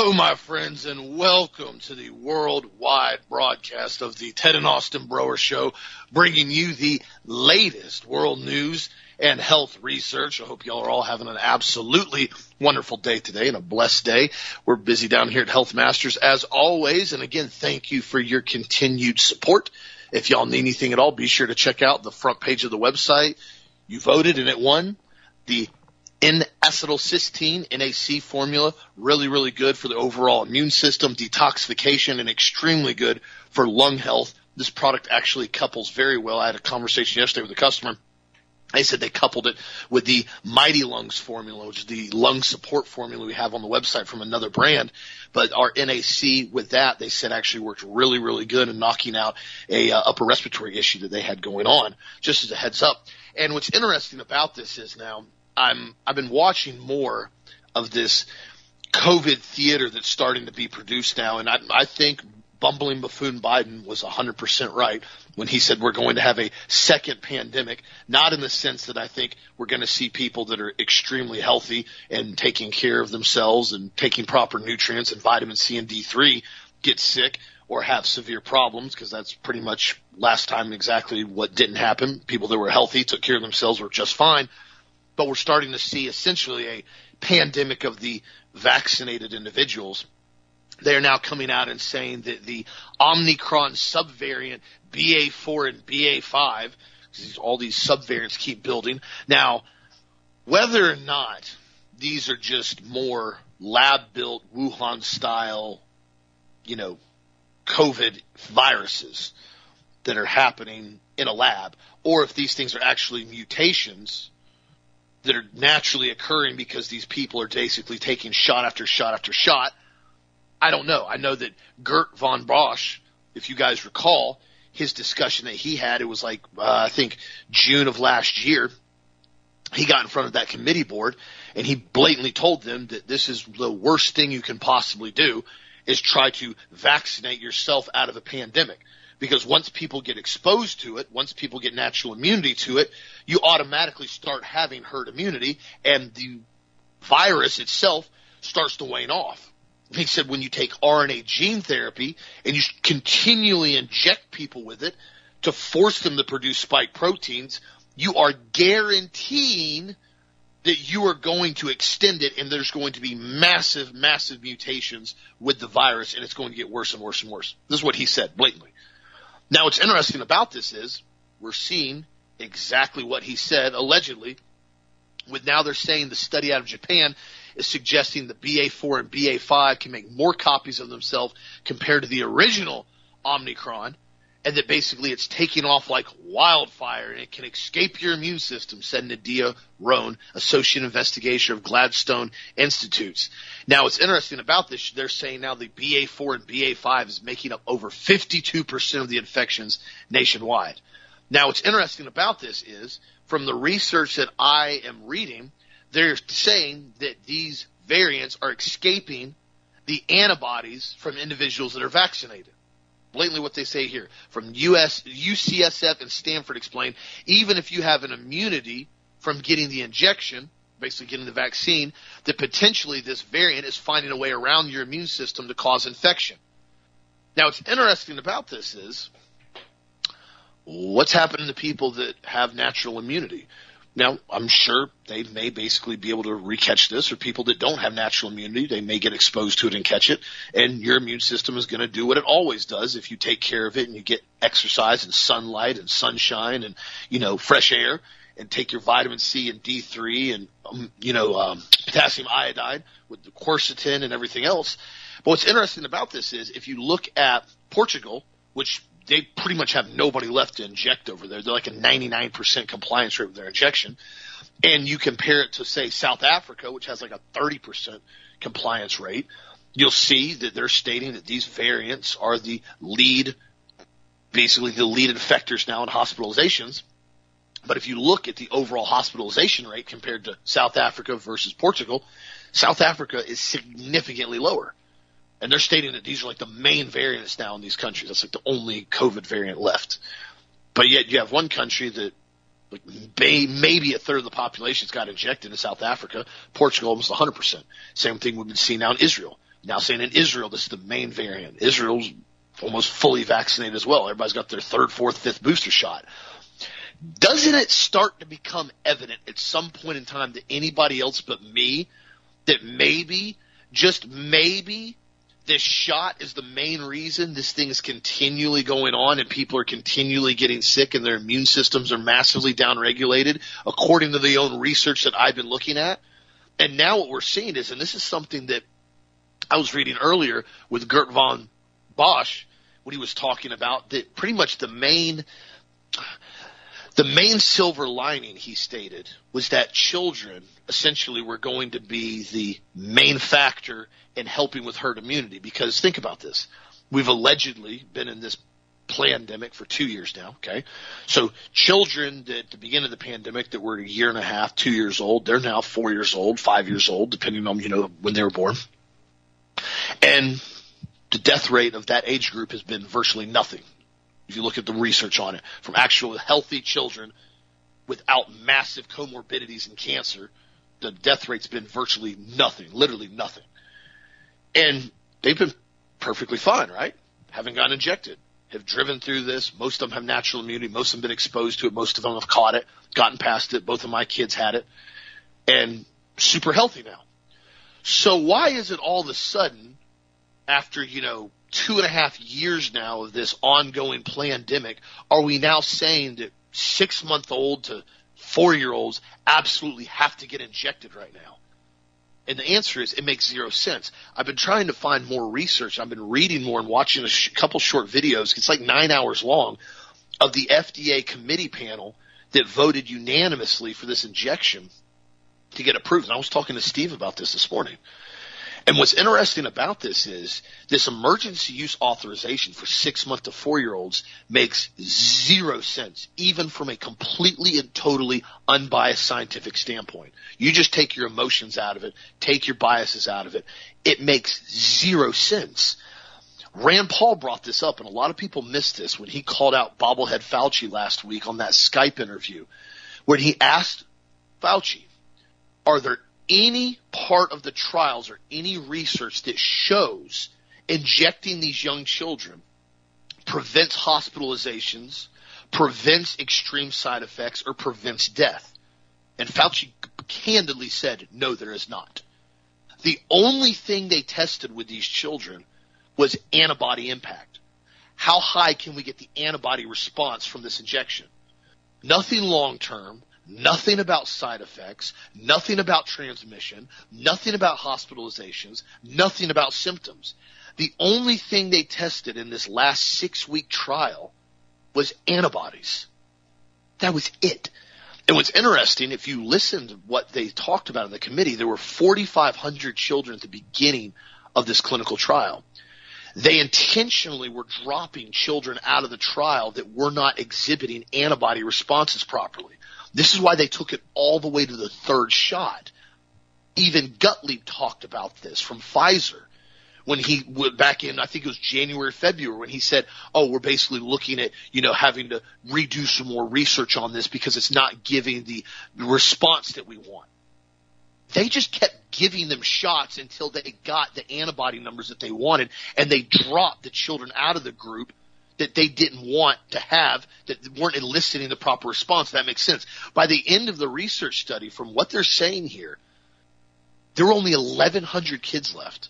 hello, my friends, and welcome to the worldwide broadcast of the Ted and Austin Broer Show, bringing you the latest world news and health research. I hope y'all are all having an absolutely wonderful day today and a blessed day. We're busy down here at Health Masters as always, and again, thank you for your continued support. If y'all need anything at all, be sure to check out the front page of the website. You voted and it won. The N-acetylcysteine NAC formula, really, really good for the overall immune system, detoxification, and extremely good for lung health. This product actually couples very well. I had a conversation yesterday with a customer. They said they coupled it with the Mighty Lungs formula, which is the lung support formula we have on the website from another brand. But our NAC with that, they said actually worked really, really good in knocking out a uh, upper respiratory issue that they had going on. Just as a heads up. And what's interesting about this is now I'm I've been watching more of this COVID theater that's starting to be produced now, and I, I think bumbling buffoon Biden was 100% right when he said we're going to have a second pandemic, not in the sense that I think we're going to see people that are extremely healthy and taking care of themselves and taking proper nutrients and vitamin C and D3 get sick or have severe problems because that's pretty much last time exactly what didn't happen. People that were healthy took care of themselves were just fine but we're starting to see essentially a pandemic of the vaccinated individuals. They're now coming out and saying that the Omicron subvariant BA4 and BA5, all these subvariants keep building. Now, whether or not these are just more lab built Wuhan style, you know, COVID viruses that are happening in a lab, or if these things are actually mutations that are naturally occurring because these people are basically taking shot after shot after shot. I don't know. I know that Gert von Bosch, if you guys recall, his discussion that he had, it was like, uh, I think June of last year, he got in front of that committee board and he blatantly told them that this is the worst thing you can possibly do is try to vaccinate yourself out of a pandemic because once people get exposed to it, once people get natural immunity to it, you automatically start having herd immunity and the virus itself starts to wane off. He said when you take RNA gene therapy and you continually inject people with it to force them to produce spike proteins, you are guaranteeing that you are going to extend it and there's going to be massive, massive mutations with the virus and it's going to get worse and worse and worse. This is what he said blatantly. Now, what's interesting about this is we're seeing exactly what he said allegedly. With now they're saying the study out of Japan is suggesting the BA4 and BA5 can make more copies of themselves compared to the original Omicron, and that basically it's taking off like wildfire and it can escape your immune system, said Nadia Roan, associate investigator of Gladstone Institutes. Now, what's interesting about this, they're saying now the BA4 and BA5 is making up over 52% of the infections nationwide. Now, what's interesting about this is from the research that I am reading, they're saying that these variants are escaping the antibodies from individuals that are vaccinated. Blatantly what they say here. From US, UCSF and Stanford explain, even if you have an immunity from getting the injection, basically getting the vaccine, that potentially this variant is finding a way around your immune system to cause infection. Now, what's interesting about this is what's happening to people that have natural immunity. Now, I'm sure they may basically be able to recatch this, or people that don't have natural immunity, they may get exposed to it and catch it, and your immune system is going to do what it always does if you take care of it and you get exercise and sunlight and sunshine and, you know, fresh air and take your vitamin C and D3 and um, you know um, potassium iodide with the quercetin and everything else. But what's interesting about this is if you look at Portugal, which they pretty much have nobody left to inject over there. They're like a 99% compliance rate with their injection. And you compare it to say South Africa, which has like a 30% compliance rate. You'll see that they're stating that these variants are the lead, basically the lead infectors now in hospitalizations. But if you look at the overall hospitalization rate compared to South Africa versus Portugal, South Africa is significantly lower. And they're stating that these are like the main variants now in these countries. That's like the only COVID variant left. But yet you have one country that like may, maybe a third of the population's got injected in South Africa. Portugal almost 100%. Same thing we've been seeing now in Israel. Now saying in Israel, this is the main variant. Israel's almost fully vaccinated as well. Everybody's got their third, fourth, fifth booster shot. Doesn't it start to become evident at some point in time to anybody else but me that maybe, just maybe, this shot is the main reason this thing is continually going on and people are continually getting sick and their immune systems are massively downregulated according to the own research that I've been looking at. And now what we're seeing is, and this is something that I was reading earlier with Gert von Bosch when he was talking about that pretty much the main, the main silver lining he stated was that children essentially were going to be the main factor in helping with herd immunity. Because think about this. We've allegedly been in this pandemic for two years now. Okay. So children at the beginning of the pandemic that were a year and a half, two years old, they're now four years old, five years old, depending on, you know, when they were born. And the death rate of that age group has been virtually nothing. If you look at the research on it from actual healthy children without massive comorbidities and cancer, the death rate's been virtually nothing, literally nothing. And they've been perfectly fine, right? Haven't gotten injected, have driven through this. Most of them have natural immunity. Most of them have been exposed to it. Most of them have caught it, gotten past it. Both of my kids had it and super healthy now. So why is it all of a sudden after, you know, two and a half years now of this ongoing pandemic, are we now saying that six month old to four year olds absolutely have to get injected right now? And the answer is it makes zero sense. I've been trying to find more research. I've been reading more and watching a sh- couple short videos. It's like nine hours long of the FDA committee panel that voted unanimously for this injection to get approved. And I was talking to Steve about this this morning. And what's interesting about this is this emergency use authorization for six month to four year olds makes zero sense, even from a completely and totally unbiased scientific standpoint. You just take your emotions out of it, take your biases out of it. It makes zero sense. Rand Paul brought this up, and a lot of people missed this when he called out bobblehead Fauci last week on that Skype interview, where he asked Fauci, are there any part of the trials or any research that shows injecting these young children prevents hospitalizations, prevents extreme side effects, or prevents death. And Fauci candidly said, no, there is not. The only thing they tested with these children was antibody impact. How high can we get the antibody response from this injection? Nothing long term, Nothing about side effects, nothing about transmission, nothing about hospitalizations, nothing about symptoms. The only thing they tested in this last six week trial was antibodies. That was it. And what's interesting, if you listen to what they talked about in the committee, there were 4,500 children at the beginning of this clinical trial. They intentionally were dropping children out of the trial that were not exhibiting antibody responses properly. This is why they took it all the way to the third shot. Even Gottlieb talked about this from Pfizer when he went back in, I think it was January, February, when he said, "Oh, we're basically looking at you know having to redo some more research on this because it's not giving the response that we want." They just kept giving them shots until they got the antibody numbers that they wanted, and they dropped the children out of the group that they didn't want to have that weren't eliciting the proper response. That makes sense. By the end of the research study, from what they're saying here, there were only 1,100 kids left.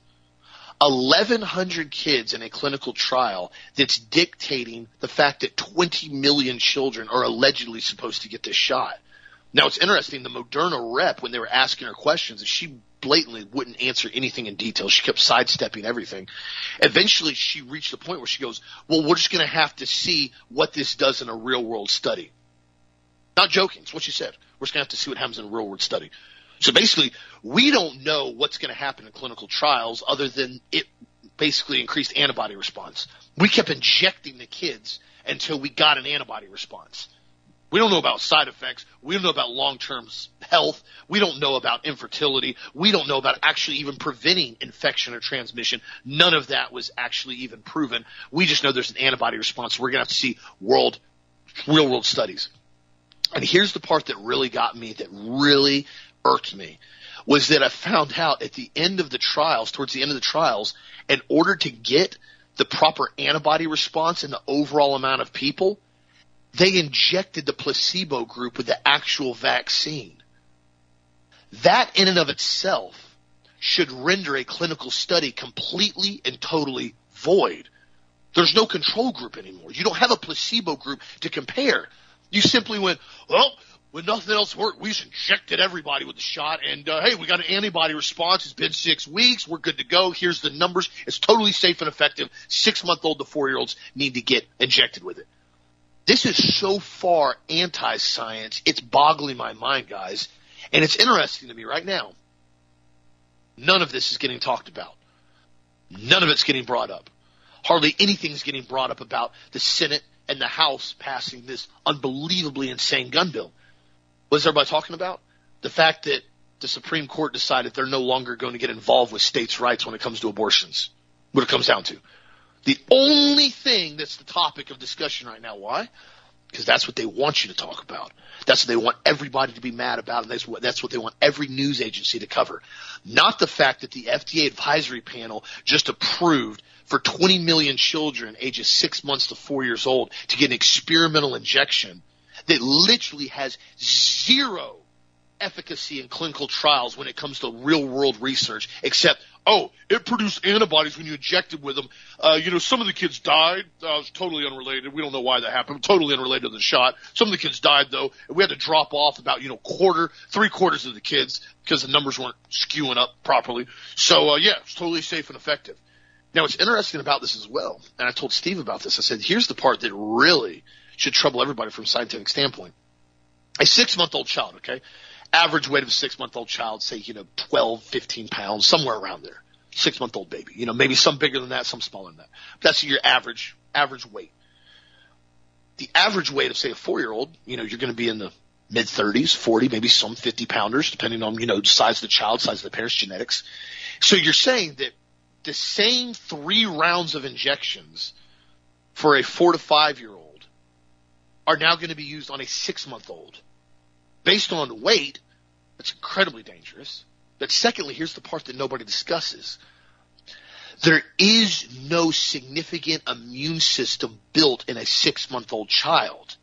1,100 kids in a clinical trial that's dictating the fact that 20 million children are allegedly supposed to get this shot. Now it's interesting, the Moderna rep, when they were asking her questions, she blatantly wouldn't answer anything in detail. She kept sidestepping everything. Eventually she reached the point where she goes, well, we're just going to have to see what this does in a real world study. Not joking. It's what she said. We're just going to have to see what happens in a real world study. So basically, we don't know what's going to happen in clinical trials other than it basically increased antibody response. We kept injecting the kids until we got an antibody response. We don't know about side effects. We don't know about long-term health. We don't know about infertility. We don't know about actually even preventing infection or transmission. None of that was actually even proven. We just know there's an antibody response. We're going to have to see world, real world studies. And here's the part that really got me, that really irked me, was that I found out at the end of the trials, towards the end of the trials, in order to get the proper antibody response in the overall amount of people, they injected the placebo group with the actual vaccine. That in and of itself should render a clinical study completely and totally void. There's no control group anymore. You don't have a placebo group to compare. You simply went, well, when nothing else worked, we just injected everybody with the shot, and uh, hey, we got an antibody response. It's been six weeks. We're good to go. Here's the numbers. It's totally safe and effective. Six month old to four year olds need to get injected with it. This is so far anti science. It's boggling my mind, guys. And it's interesting to me right now. None of this is getting talked about. None of it's getting brought up. Hardly anything's getting brought up about the Senate and the House passing this unbelievably insane gun bill. What is everybody talking about? The fact that the Supreme Court decided they're no longer going to get involved with states' rights when it comes to abortions. What it comes down to. The only thing that's the topic of discussion right now. Why? Because that's what they want you to talk about. That's what they want everybody to be mad about, and that's what, that's what they want every news agency to cover. Not the fact that the FDA advisory panel just approved for 20 million children ages six months to four years old to get an experimental injection that literally has zero efficacy in clinical trials when it comes to real world research, except, oh, it produced antibodies when you injected with them. Uh, you know, some of the kids died. Uh, was totally unrelated. We don't know why that happened. Totally unrelated to the shot. Some of the kids died though, and we had to drop off about, you know, quarter, three quarters of the kids because the numbers weren't skewing up properly. So, uh, yeah, it's totally safe and effective. Now, what's interesting about this as well, and I told Steve about this, I said, here's the part that really should trouble everybody from a scientific standpoint. A six month old child, okay? Average weight of a six month old child, say, you know, 12, 15 pounds, somewhere around there. Six month old baby. You know, maybe some bigger than that, some smaller than that. That's your average, average weight. The average weight of, say, a four year old, you know, you're going to be in the mid 30s, 40, maybe some 50 pounders, depending on, you know, size of the child, size of the parents, genetics. So you're saying that the same three rounds of injections for a four to five year old are now going to be used on a six month old. Based on weight, that's incredibly dangerous. But secondly, here's the part that nobody discusses. There is no significant immune system built in a six month old child.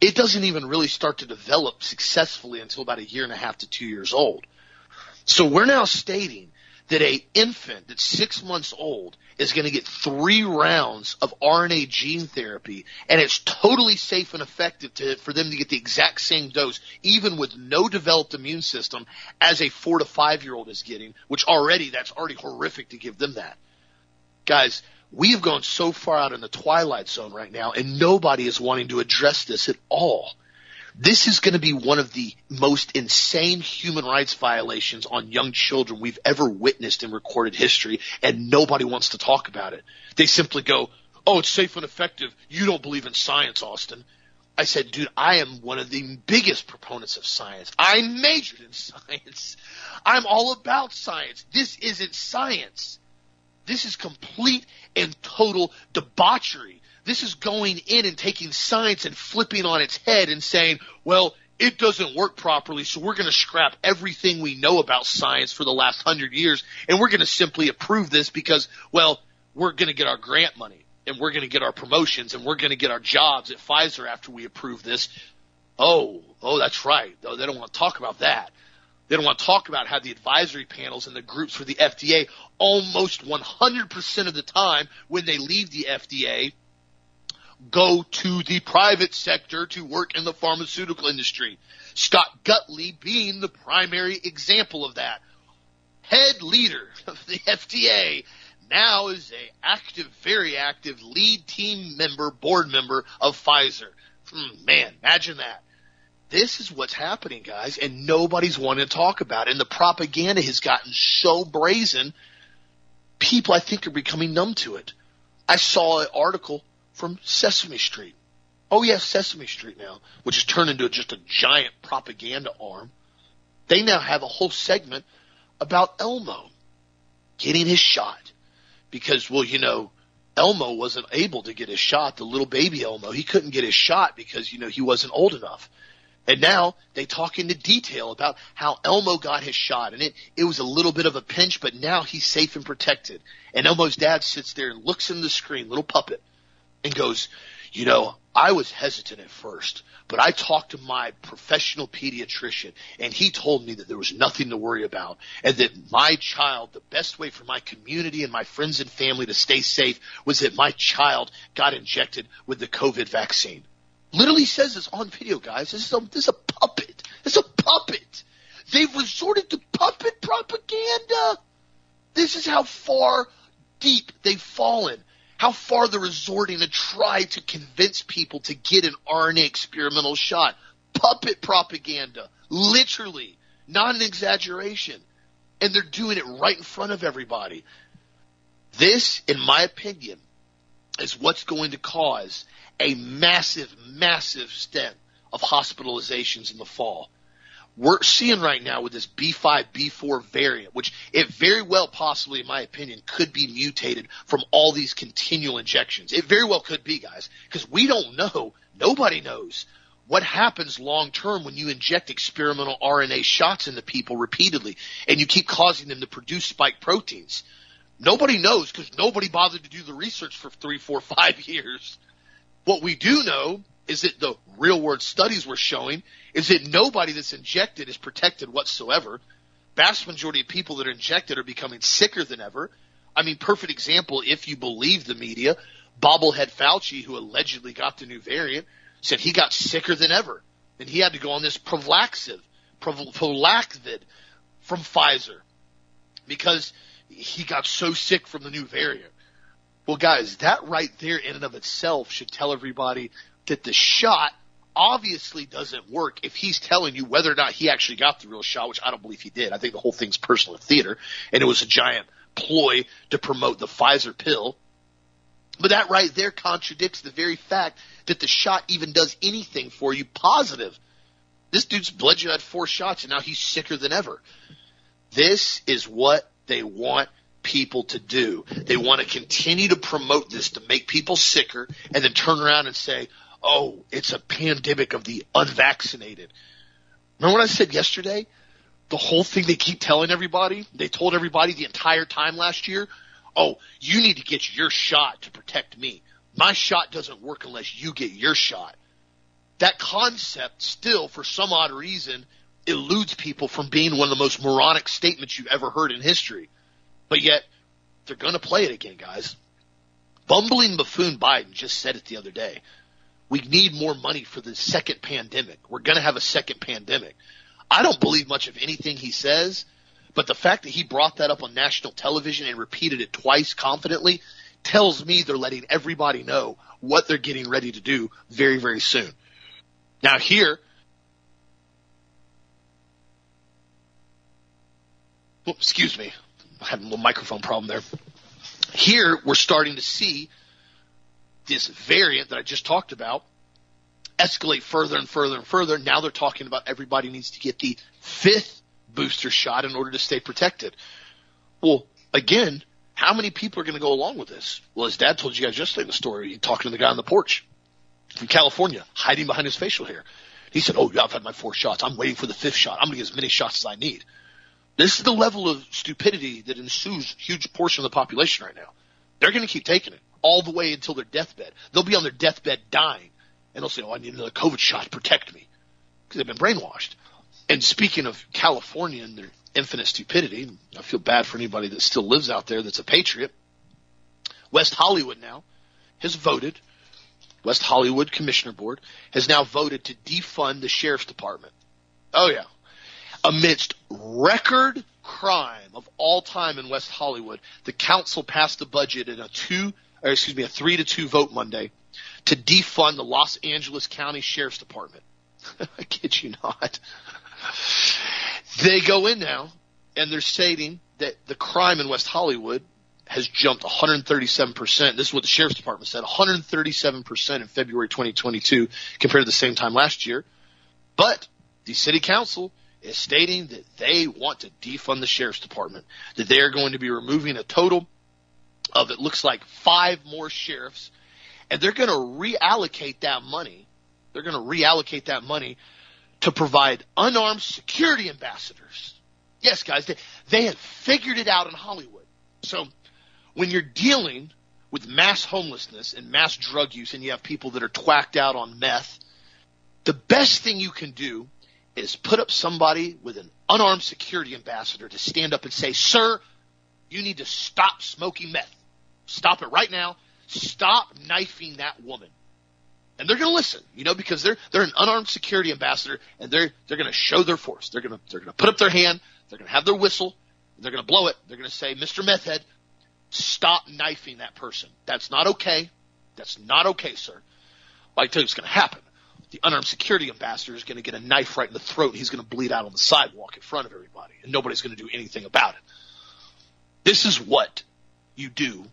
It doesn't even really start to develop successfully until about a year and a half to two years old. So we're now stating that a infant that's six months old is going to get three rounds of RNA gene therapy, and it's totally safe and effective to, for them to get the exact same dose, even with no developed immune system, as a four to five year old is getting, which already, that's already horrific to give them that. Guys, we have gone so far out in the twilight zone right now, and nobody is wanting to address this at all. This is going to be one of the most insane human rights violations on young children we've ever witnessed in recorded history, and nobody wants to talk about it. They simply go, oh, it's safe and effective. You don't believe in science, Austin. I said, dude, I am one of the biggest proponents of science. I majored in science. I'm all about science. This isn't science. This is complete and total debauchery this is going in and taking science and flipping on its head and saying, well, it doesn't work properly, so we're going to scrap everything we know about science for the last hundred years, and we're going to simply approve this because, well, we're going to get our grant money, and we're going to get our promotions, and we're going to get our jobs at Pfizer after we approve this. Oh, oh, that's right. Oh, they don't want to talk about that. They don't want to talk about how the advisory panels and the groups for the FDA almost 100% of the time when they leave the FDA – go to the private sector to work in the pharmaceutical industry. Scott Gottlieb being the primary example of that. Head leader of the FDA now is a active, very active lead team member, board member of Pfizer. Hmm, man, imagine that. This is what's happening, guys, and nobody's wanting to talk about it. And the propaganda has gotten so brazen, people I think are becoming numb to it. I saw an article from Sesame Street. Oh yes, Sesame Street now, which has turned into just a giant propaganda arm. They now have a whole segment about Elmo getting his shot because, well, you know, Elmo wasn't able to get his shot. The little baby Elmo, he couldn't get his shot because, you know, he wasn't old enough. And now they talk into detail about how Elmo got his shot and it, it was a little bit of a pinch, but now he's safe and protected. And Elmo's dad sits there and looks in the screen, little puppet, and goes, you know, I was hesitant at first, but I talked to my professional pediatrician and he told me that there was nothing to worry about and that my child, the best way for my community and my friends and family to stay safe was that my child got injected with the COVID vaccine. Literally says this on video, guys. This is a, this is a puppet. It's a puppet. They've resorted to puppet propaganda. This is how far deep they've fallen. How far they're resorting to try to convince people to get an RNA experimental shot. Puppet propaganda. Literally. Not an exaggeration. And they're doing it right in front of everybody. This, in my opinion, is what's going to cause a massive, massive stint of hospitalizations in the fall. We're seeing right now with this B5, B4 variant, which it very well possibly, in my opinion, could be mutated from all these continual injections. It very well could be, guys, because we don't know. Nobody knows what happens long term when you inject experimental RNA shots into people repeatedly and you keep causing them to produce spike proteins. Nobody knows because nobody bothered to do the research for three, four, five years. What we do know is it the real world studies we're showing is it nobody that's injected is protected whatsoever. Vast majority of people that are injected are becoming sicker than ever. I mean, perfect example, if you believe the media, bobblehead Fauci, who allegedly got the new variant, said he got sicker than ever. And he had to go on this Prolaxid, Prolaxid from Pfizer because he got so sick from the new variant. Well, guys, that right there in and of itself should tell everybody that the shot obviously doesn't work if he's telling you whether or not he actually got the real shot, which I don't believe he did. I think the whole thing's personal theater, and it was a giant ploy to promote the Pfizer pill. But that right there contradicts the very fact that the shot even does anything for you positive. This dude's bled you had four shots, and now he's sicker than ever. This is what they want people to do. They want to continue to promote this to make people sicker and then turn around and say, oh, it's a pandemic of the unvaccinated. Remember what I said yesterday? The whole thing they keep telling everybody, they told everybody the entire time last year, oh, you need to get your shot to protect me. My shot doesn't work unless you get your shot. That concept still, for some odd reason, eludes people from being one of the most moronic statements you've ever heard in history. But yet, they're going to play it again, guys. Bumbling buffoon Biden just said it the other day. We need more money for the second pandemic. We're going to have a second pandemic. I don't believe much of anything he says, but the fact that he brought that up on national television and repeated it twice confidently tells me they're letting everybody know what they're getting ready to do very, very soon. Now here, excuse me, I had a little microphone problem there. Here, we're starting to see this variant that I just talked about escalate further and further and further. Now they're talking about everybody needs to get the fifth booster shot in order to stay protected. Well, again, how many people are going to go along with this? Well, his dad told you guys yesterday in the story, talking to the guy on the porch from California, hiding behind his facial hair. He said, Oh, yeah, I've had my four shots. I'm waiting for the fifth shot. I'm going to get as many shots as I need. This is the level of stupidity that ensues huge portion of the population right now. They're going to keep taking it all the way until their deathbed. They'll be on their deathbed dying, and they'll say, "Oh, I need another COVID shot to protect me," because they've been brainwashed. And speaking of California and their infinite stupidity, I feel bad for anybody that still lives out there that's a patriot. West Hollywood now has voted. West Hollywood Commissioner Board has now voted to defund the sheriff's department. Oh yeah, Amidst record crime of all time in West Hollywood, the council passed the budget in a two, or excuse me, a three to two vote Monday to defund the Los Angeles County Sheriff's Department. I kid you not. They go in now and they're stating that the crime in West Hollywood has jumped 137%. This is what the Sheriff's Department said, 137% in February 2022 compared to the same time last year. But the city council is stating that they want to defund the sheriff's department, that they are going to be removing a total of it looks like five more sheriffs, and they're going to reallocate that money. They're going to reallocate that money to provide unarmed security ambassadors. Yes, guys, they, they have figured it out in Hollywood. So when you're dealing with mass homelessness and mass drug use and you have people that are twacked out on meth, the best thing you can do is put up somebody with an unarmed security ambassador to stand up and say, sir, you need to stop smoking meth. Stop it right now. Stop knifing that woman. And they're going to listen, you know, because they're, they're an unarmed security ambassador and they're, they're going to show their force. They're going to, they're going to put up their hand. They're going to have their whistle. They're going to blow it. They're going to say, Mr. Meth Head, stop knifing that person. That's not okay. That's not okay, sir. I tell you what's going to happen. The unarmed security ambassador is going to get a knife right in the throat. He's going to bleed out on the sidewalk in front of everybody, and nobody's going to do anything about it. This is what you do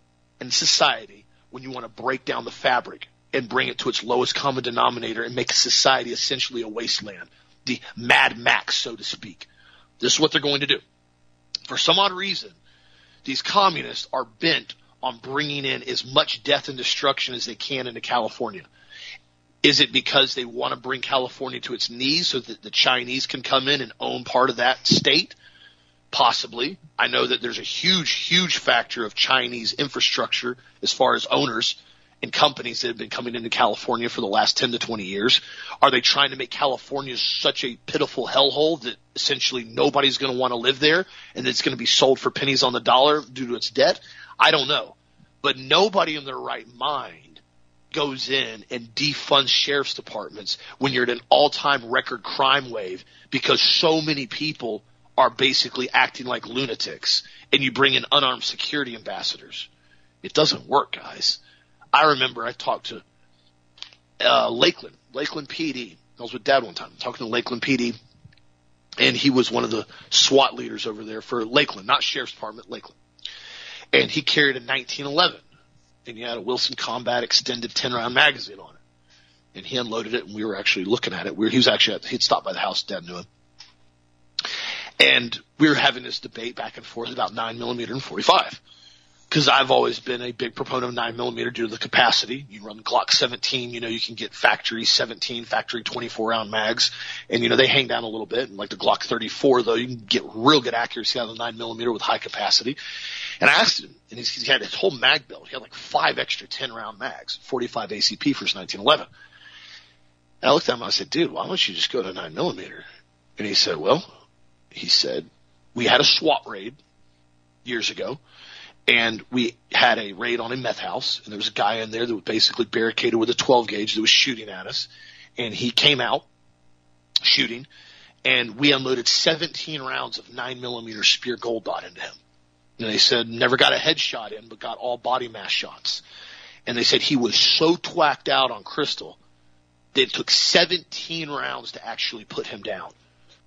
in society when you want to break down the fabric and bring it to its lowest common denominator and make society essentially a wasteland, the Mad Max, so to speak. This is what they're going to do. For some odd reason, these communists are bent on bringing in as much death and destruction as they can into California. Is it because they want to bring California to its knees so that the Chinese can come in and own part of that state? Possibly. I know that there's a huge, huge factor of Chinese infrastructure as far as owners and companies that have been coming into California for the last 10 to 20 years? Are they trying to make California such a pitiful hellhole that essentially nobody's going to want to live there and it's going to be sold for pennies on the dollar due to its debt? I don't know. But nobody in their right mind goes in and defunds sheriff's departments when you're at an all-time record crime wave because so many people are basically acting like lunatics and you bring in unarmed security ambassadors. It doesn't work, guys. I remember I talked to uh, Lakeland, Lakeland PD. I was with Dad one time talking to Lakeland PD, and he was one of the SWAT leaders over there for Lakeland, not Sheriff's Department, Lakeland. And he carried a 1911, and he had a Wilson Combat Extended 10 round magazine on it. And he unloaded it, and we were actually looking at it. We were, he was actually at, he'd stopped by the house. Dad knew him. And we were having this debate back and forth about 9 millimeter and 45 because I've always been a big proponent of nine millimeter due to the capacity. You run Glock 17, you know, you can get factory 17, factory 24 round mags, and you know they hang down a little bit. And like the Glock 34, though, you can get real good accuracy out of the nine millimeter with high capacity. And I asked him, and he had his whole mag belt. He had like five extra 10 round mags, 45 ACP for his 1911. And I looked at him I said, dude, why don't you just go to nine millimeter? And he said, well, he said, we had a SWAT raid years ago and we had a raid on a meth house, and there was a guy in there that was basically barricaded with a 12 gauge that was shooting at us, and he came out shooting, and we unloaded 17 rounds of 9 millimeter Speer gold dot into him. And they said never got a headshot in, but got all body mass shots. And they said he was so twacked out on crystal that it took 17 rounds to actually put him down.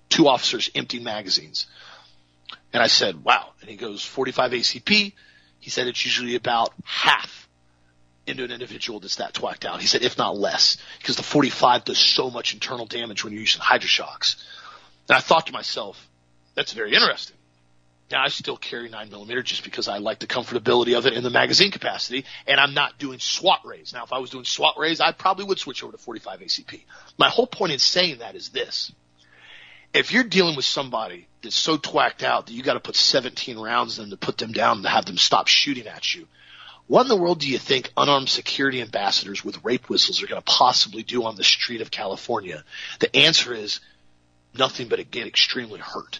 Two officers empty magazines. And I said, wow. And he goes, 45 ACP, he said it's usually about half into an individual that's that twacked out. He said, if not less, because the 45 does so much internal damage when you're using Hydra-Shoks. And I thought to myself, that's very interesting. Now I still carry nine millimeter just because I like the comfortability of it in the magazine capacity, and I'm not doing SWAT rays. Now, if I was doing SWAT rays, I probably would switch over to 45 ACP. My whole point in saying that is this: if you're dealing with somebody that's so twacked out that you got to put 17 rounds in them to put them down to have them stop shooting at you, what in the world do you think unarmed security ambassadors with rape whistles are going to possibly do on the street of California? The answer is nothing but get extremely hurt.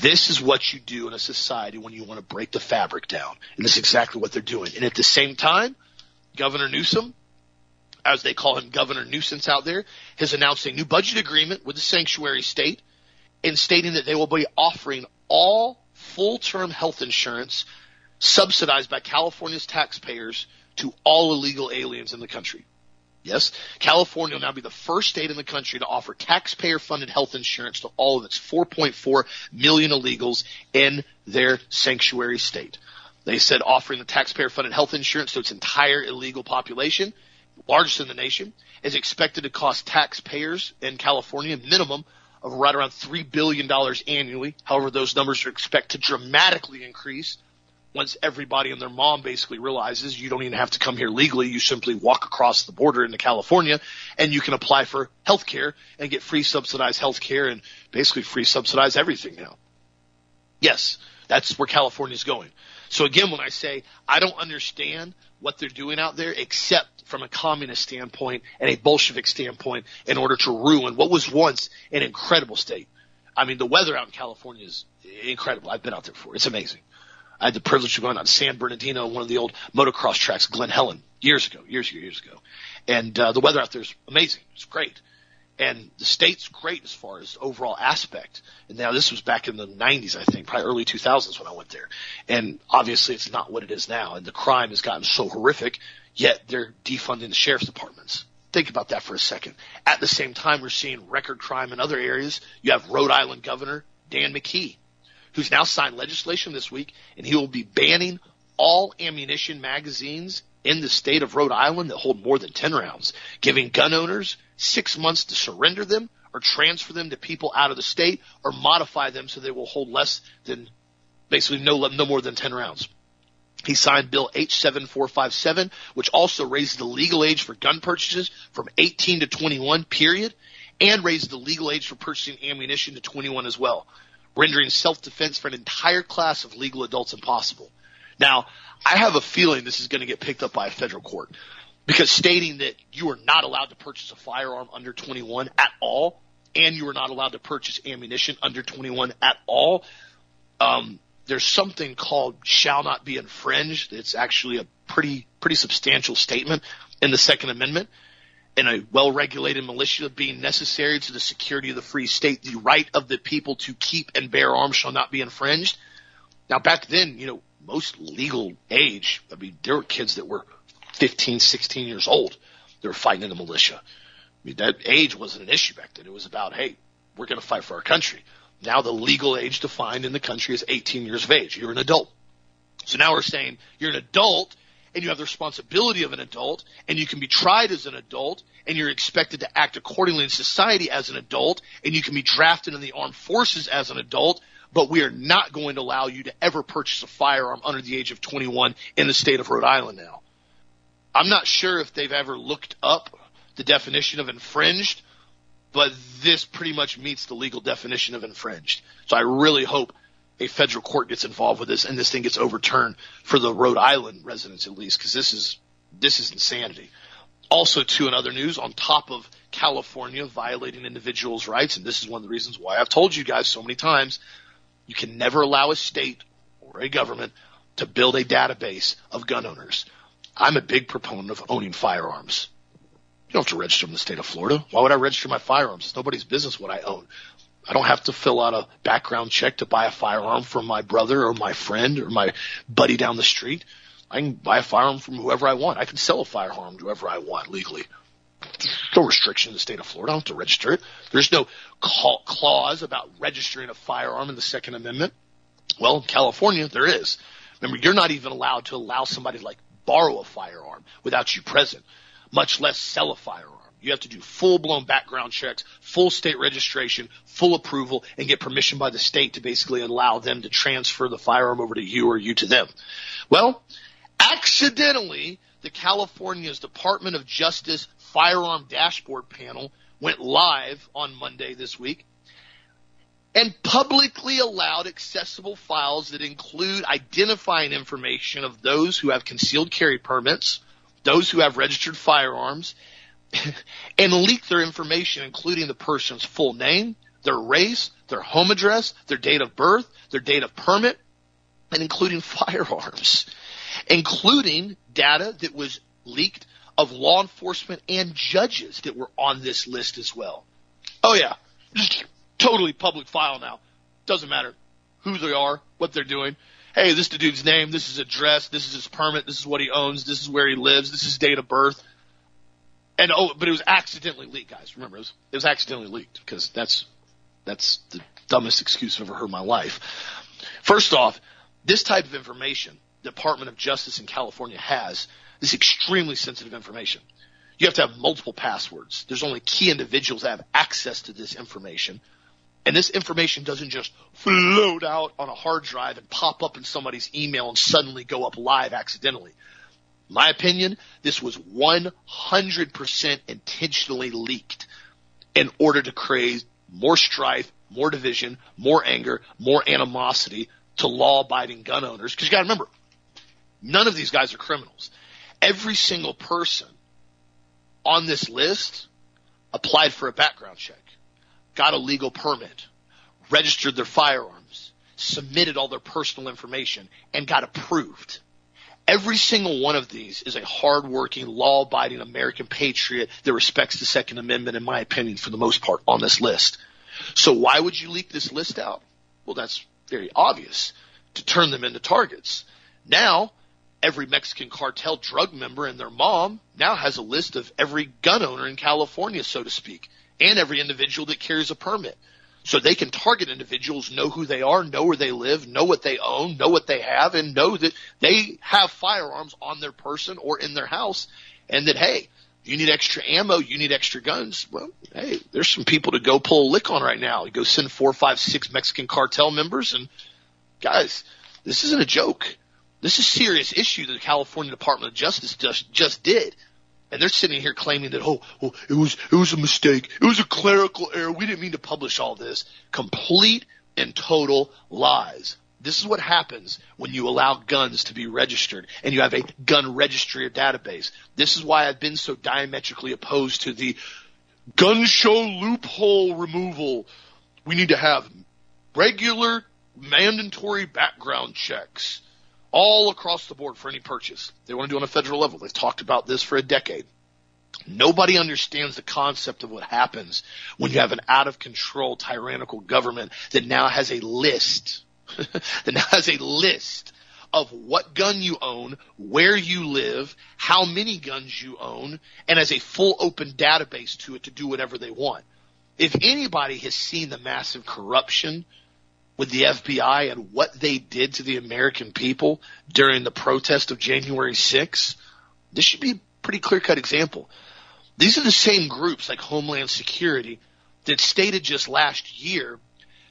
This is what you do in a society when you want to break the fabric down. And this is exactly what they're doing. And at the same time, Governor Newsom as they call him, Governor Nuisance out there, has announced a new budget agreement with the sanctuary state and stating that they will be offering all full-term health insurance subsidized by California's taxpayers to all illegal aliens in the country. Yes, California will now be the first state in the country to offer taxpayer funded health insurance to all of its 4.4 million illegals in their sanctuary state. They said offering the taxpayer funded health insurance to its entire illegal population largest in the nation, is expected to cost taxpayers in California a minimum of right around $3 billion annually. However, those numbers are expected to dramatically increase once everybody and their mom basically realizes you don't even have to come here legally, you simply walk across the border into California and you can apply for health care and get free subsidized health care and basically free subsidized everything now. Yes, that's where California is going. So again, when I say I don't understand what they're doing out there except from a communist standpoint and a Bolshevik standpoint in order to ruin what was once an incredible state. I mean, the weather out in California is incredible. I've been out there before. It's amazing. I had the privilege of going on San Bernardino, one of the old motocross tracks, Glen Helen, years ago, years ago, years ago. And uh, the weather out there is amazing. It's great. And the state's great as far as overall aspect. And now this was back in the 90s, I think, probably early 2000s when I went there. And obviously it's not what it is now. And the crime has gotten so horrific, yet they're defunding the sheriff's departments. Think about that for a second. At the same time, we're seeing record crime in other areas. You have Rhode Island Governor Dan McKee who's now signed legislation this week, and he will be banning all ammunition magazines in the state of Rhode Island that hold more than 10 rounds, giving gun owners six months to surrender them or transfer them to people out of the state or modify them so they will hold less than basically no, no more than 10 rounds. He signed Bill H7457, which also raised the legal age for gun purchases from 18 to 21, period, and raised the legal age for purchasing ammunition to 21 as well rendering self-defense for an entire class of legal adults impossible. Now, I have a feeling this is going to get picked up by a federal court because stating that you are not allowed to purchase a firearm under 21 at all and you are not allowed to purchase ammunition under 21 at all, um, there's something called shall not be infringed. It's actually a pretty, pretty substantial statement in the Second Amendment and a well-regulated militia being necessary to the security of the free state, the right of the people to keep and bear arms shall not be infringed. Now back then, you know, most legal age, I mean, there were kids that were 15, 16 years old. They were fighting in the militia. I mean, that age wasn't an issue back then. It was about, hey, we're going to fight for our country. Now the legal age defined in the country is 18 years of age. You're an adult. So now we're saying you're an adult and you have the responsibility of an adult and you can be tried as an adult and you're expected to act accordingly in society as an adult and you can be drafted in the armed forces as an adult, but we are not going to allow you to ever purchase a firearm under the age of 21 in the state of Rhode Island now. I'm not sure if they've ever looked up the definition of infringed, but this pretty much meets the legal definition of infringed. So I really hope a federal court gets involved with this and this thing gets overturned for the Rhode Island residents at least, because this is this is insanity. Also, too, in other news, on top of California violating individuals' rights, and this is one of the reasons why I've told you guys so many times, you can never allow a state or a government to build a database of gun owners. I'm a big proponent of owning firearms. You don't have to register in the state of Florida. Why would I register my firearms? It's nobody's business what I own. I don't have to fill out a background check to buy a firearm from my brother or my friend or my buddy down the street. I can buy a firearm from whoever I want. I can sell a firearm to whoever I want legally. There's no restriction in the state of Florida. I don't have to register it. There's no clause about registering a firearm in the Second Amendment. Well, in California, there is. Remember, you're not even allowed to allow somebody to like borrow a firearm without you present, much less sell a firearm. You have to do full blown background checks, full state registration, full approval, and get permission by the state to basically allow them to transfer the firearm over to you or you to them. Well, accidentally, the California's Department of Justice firearm dashboard panel went live on Monday this week and publicly allowed accessible files that include identifying information of those who have concealed carry permits, those who have registered firearms, and leak their information, including the person's full name, their race, their home address, their date of birth, their date of permit, and including firearms, including data that was leaked of law enforcement and judges that were on this list as well. Oh yeah, just totally public file now. Doesn't matter who they are, what they're doing. Hey, this is the dude's name, this is his address, this is his permit, this is what he owns, this is where he lives, this is date of birth. And oh, but it was accidentally leaked, guys. Remember, it was, it was accidentally leaked because that's that's the dumbest excuse I've ever heard in my life. First off, this type of information, Department of Justice in California has this extremely sensitive information. You have to have multiple passwords. There's only key individuals that have access to this information. And this information doesn't just float out on a hard drive and pop up in somebody's email and suddenly go up live accidentally. My opinion, this was 100% intentionally leaked in order to create more strife, more division, more anger, more animosity to law abiding gun owners. Cause you gotta remember, none of these guys are criminals. Every single person on this list applied for a background check, got a legal permit, registered their firearms, submitted all their personal information, and got approved. Every single one of these is a hardworking, law-abiding American patriot that respects the Second Amendment, in my opinion, for the most part, on this list. So why would you leak this list out? Well, that's very obvious to turn them into targets. Now, every Mexican cartel drug member and their mom now has a list of every gun owner in California, so to speak, and every individual that carries a permit. So they can target individuals, know who they are, know where they live, know what they own, know what they have, and know that they have firearms on their person or in their house, and that, hey, you need extra ammo, you need extra guns. Well, hey, there's some people to go pull a lick on right now. Go send four, five, six Mexican cartel members, and guys, this isn't a joke. This is a serious issue that the California Department of Justice just, just did. And they're sitting here claiming that, oh, well, it was, it was a mistake. It was a clerical error. We didn't mean to publish all this. Complete and total lies. This is what happens when you allow guns to be registered and you have a gun registry or database. This is why I've been so diametrically opposed to the gun show loophole removal. We need to have regular mandatory background checks all across the board for any purchase. They want to do on a federal level. They've talked about this for a decade. Nobody understands the concept of what happens when you have an out of control tyrannical government that now has a list, that now has a list of what gun you own, where you live, how many guns you own, and has a full open database to it to do whatever they want. If anybody has seen the massive corruption with the FBI and what they did to the American people during the protest of January 6th, this should be a pretty clear cut example. These are the same groups like Homeland Security that stated just last year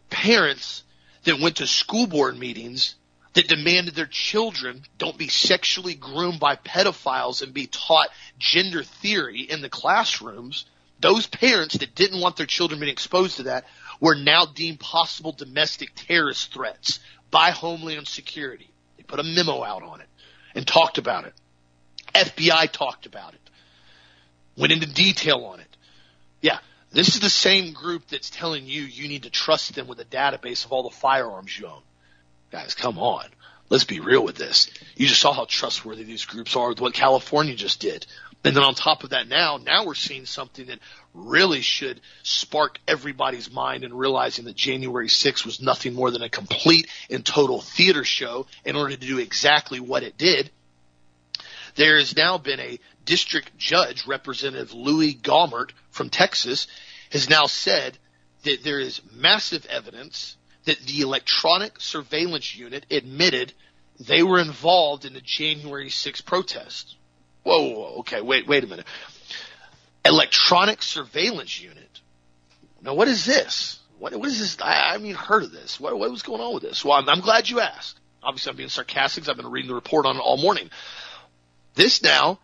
parents that went to school board meetings that demanded their children don't be sexually groomed by pedophiles and be taught gender theory in the classrooms. Those parents that didn't want their children being exposed to that were now deemed possible domestic terrorist threats by Homeland Security. They put a memo out on it and talked about it. FBI talked about it. Went into detail on it. Yeah, this is the same group that's telling you you need to trust them with a database of all the firearms you own. Guys, come on. Let's be real with this. You just saw how trustworthy these groups are with what California just did. And then on top of that now, now we're seeing something that really should spark everybody's mind in realizing that January 6th was nothing more than a complete and total theater show in order to do exactly what it did. There has now been a district judge, Representative Louis Gohmert from Texas, has now said that there is massive evidence that the electronic surveillance unit admitted they were involved in the January 6th protest. Whoa, okay, wait, wait a minute. Electronic surveillance unit. Now, what is this? What, what is this? I, I haven't even heard of this. What, what was going on with this? Well, I'm, I'm glad you asked. Obviously, I'm being sarcastic. I've been reading the report on it all morning. This now,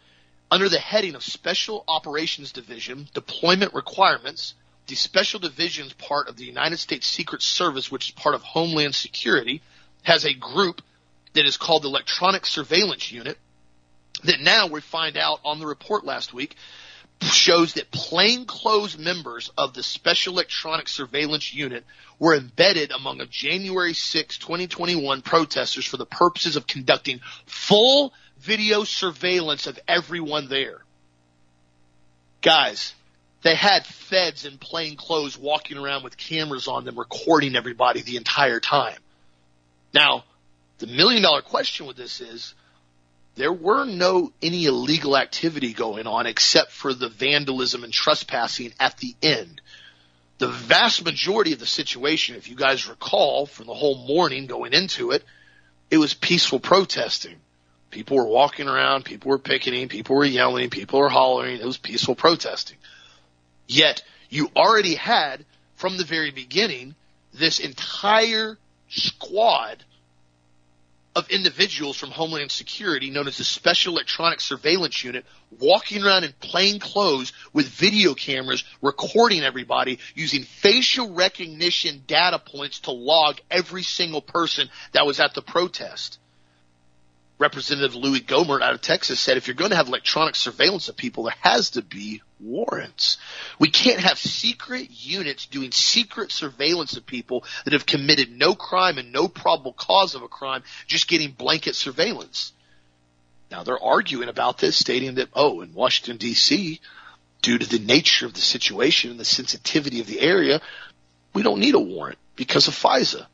under the heading of Special Operations Division Deployment Requirements, the Special Division's part of the United States Secret Service, which is part of Homeland Security, has a group that is called the Electronic Surveillance Unit that now we find out on the report last week shows that plainclothes members of the Special Electronic Surveillance Unit were embedded among a January 6, 2021 protesters for the purposes of conducting full video surveillance of everyone there. Guys, they had feds in plain clothes walking around with cameras on them recording everybody the entire time. Now, the million dollar question with this is, there were no any illegal activity going on except for the vandalism and trespassing at the end. The vast majority of the situation, if you guys recall from the whole morning going into it, it was peaceful protesting. People were walking around, people were picketing, people were yelling, people were hollering. It was peaceful protesting. Yet you already had from the very beginning, this entire squad of individuals from Homeland Security, known as the Special Electronic Surveillance Unit, walking around in plain clothes with video cameras recording everybody using facial recognition data points to log every single person that was at the protest. Representative Louis Gohmert out of Texas said if you're going to have electronic surveillance of people, there has to be warrants. We can't have secret units doing secret surveillance of people that have committed no crime and no probable cause of a crime, just getting blanket surveillance. Now they're arguing about this, stating that, oh, in Washington DC, due to the nature of the situation and the sensitivity of the area, we don't need a warrant because of FISA.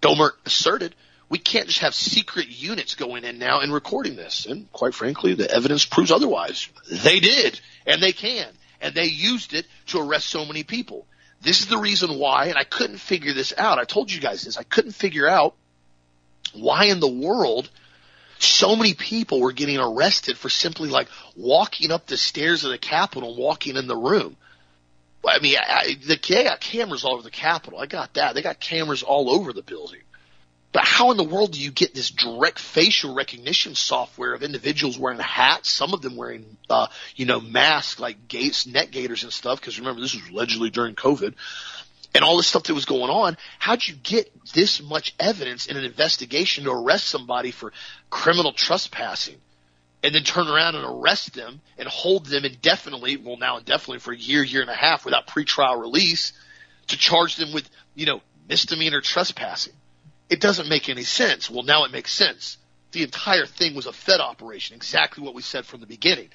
Gohmert asserted we can't just have secret units going in now and recording this. And quite frankly, the evidence proves otherwise. They did, and they can, and they used it to arrest so many people. This is the reason why, and I couldn't figure this out. I told you guys this. I couldn't figure out why in the world so many people were getting arrested for simply like walking up the stairs of the Capitol, walking in the room. I mean, I, the, they got cameras all over the Capitol. I got that. They got cameras all over the building. But how in the world do you get this direct facial recognition software of individuals wearing hats, some of them wearing, uh, you know, masks like gates, net gaiters and stuff? Because remember, this was allegedly during COVID and all this stuff that was going on. How'd you get this much evidence in an investigation to arrest somebody for criminal trespassing? And then turn around and arrest them and hold them indefinitely, well now indefinitely for a year, year and a half without pretrial release to charge them with, you know, misdemeanor trespassing it doesn't make any sense. Well, now it makes sense. The entire thing was a Fed operation, exactly what we said from the beginning.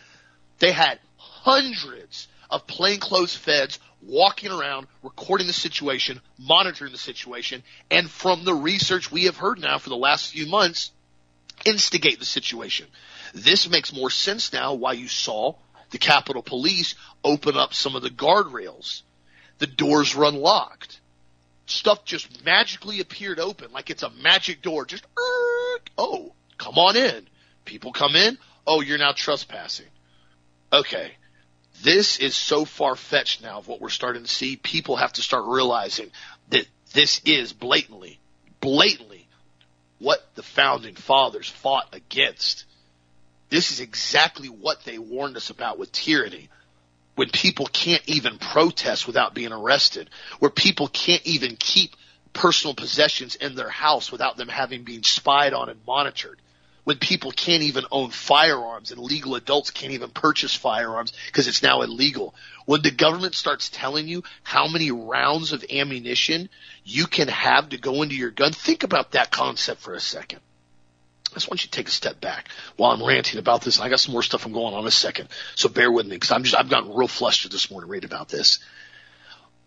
They had hundreds of plainclothes feds walking around, recording the situation, monitoring the situation, and from the research we have heard now for the last few months, instigate the situation. This makes more sense now why you saw the Capitol Police open up some of the guardrails. The doors were unlocked stuff just magically appeared open, like it's a magic door. Just, oh, come on in. People come in. Oh, you're now trespassing. Okay. This is so far fetched now of what we're starting to see. People have to start realizing that this is blatantly, blatantly what the founding fathers fought against. This is exactly what they warned us about with tyranny when people can't even protest without being arrested, where people can't even keep personal possessions in their house without them having been spied on and monitored, when people can't even own firearms and legal adults can't even purchase firearms because it's now illegal. When the government starts telling you how many rounds of ammunition you can have to go into your gun, think about that concept for a second. I just want you to take a step back while I'm ranting about this. I got some more stuff I'm going on in a second, so bear with me because I'm just I've gotten real flustered this morning reading about this.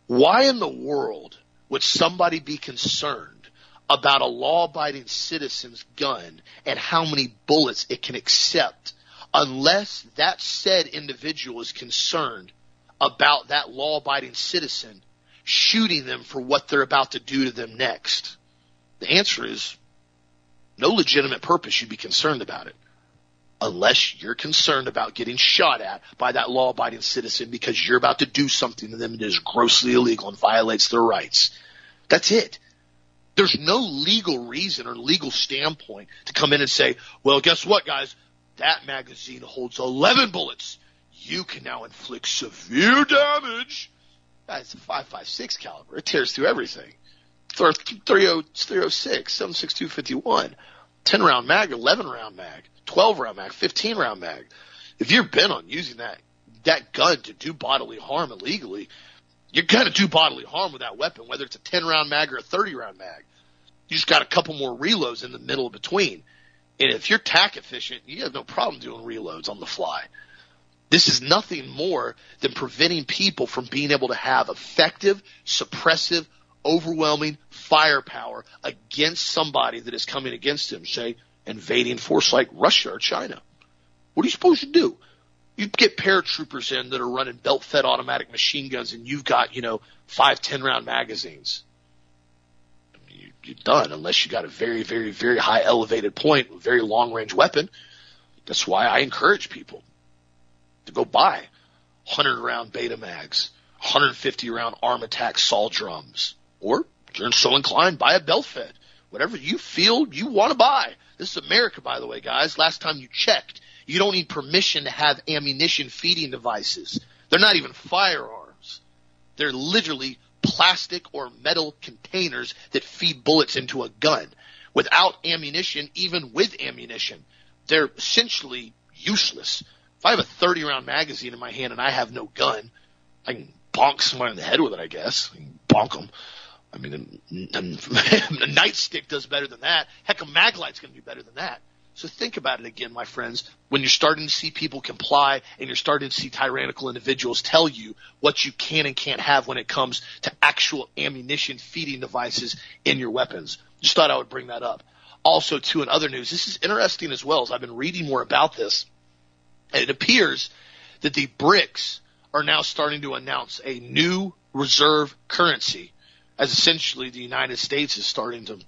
Why in the world would somebody be concerned about a law-abiding citizen's gun and how many bullets it can accept unless that said individual is concerned about that law-abiding citizen shooting them for what they're about to do to them next? The answer is no legitimate purpose you'd be concerned about it. Unless you're concerned about getting shot at by that law abiding citizen because you're about to do something to them that is grossly illegal and violates their rights. That's it. There's no legal reason or legal standpoint to come in and say, well, guess what, guys? That magazine holds 11 bullets. You can now inflict severe damage. That's a 5.56 caliber. It tears through everything. 306, 76251, 10 round mag, 11 round mag, 12 round mag, 15 round mag. If you're bent on using that, that gun to do bodily harm illegally, you're gonna do bodily harm with that weapon, whether it's a 10 round mag or a 30 round mag. You just got a couple more reloads in the middle between. And if you're tack efficient, you have no problem doing reloads on the fly. This is nothing more than preventing people from being able to have effective, suppressive, overwhelming firepower against somebody that is coming against him, say, invading force like Russia or China. What are you supposed to do? You get paratroopers in that are running belt fed automatic machine guns and you've got, you know, five, ten round magazines. You, you're done unless you got a very, very, very high elevated point, very long range weapon. That's why I encourage people to go buy 100 round beta mags 150 round Armatac saw drums. Or if you're so inclined, buy a belt fed. Whatever you feel you want to buy. This is America, by the way, guys. Last time you checked, you don't need permission to have ammunition feeding devices. They're not even firearms. They're literally plastic or metal containers that feed bullets into a gun. Without ammunition, even with ammunition, they're essentially useless. If I have a 30 round magazine in my hand and I have no gun, I can bonk someone in the head with it, I guess. I can bonk them. I mean, a nightstick does better than that. Heck, a maglight's going to be better than that. So think about it again, my friends. When you're starting to see people comply and you're starting to see tyrannical individuals tell you what you can and can't have when it comes to actual ammunition feeding devices in your weapons. Just thought I would bring that up. Also, too, in other news, this is interesting as well as I've been reading more about this. And It appears that the BRICS are now starting to announce a new reserve currency as essentially the United States is starting to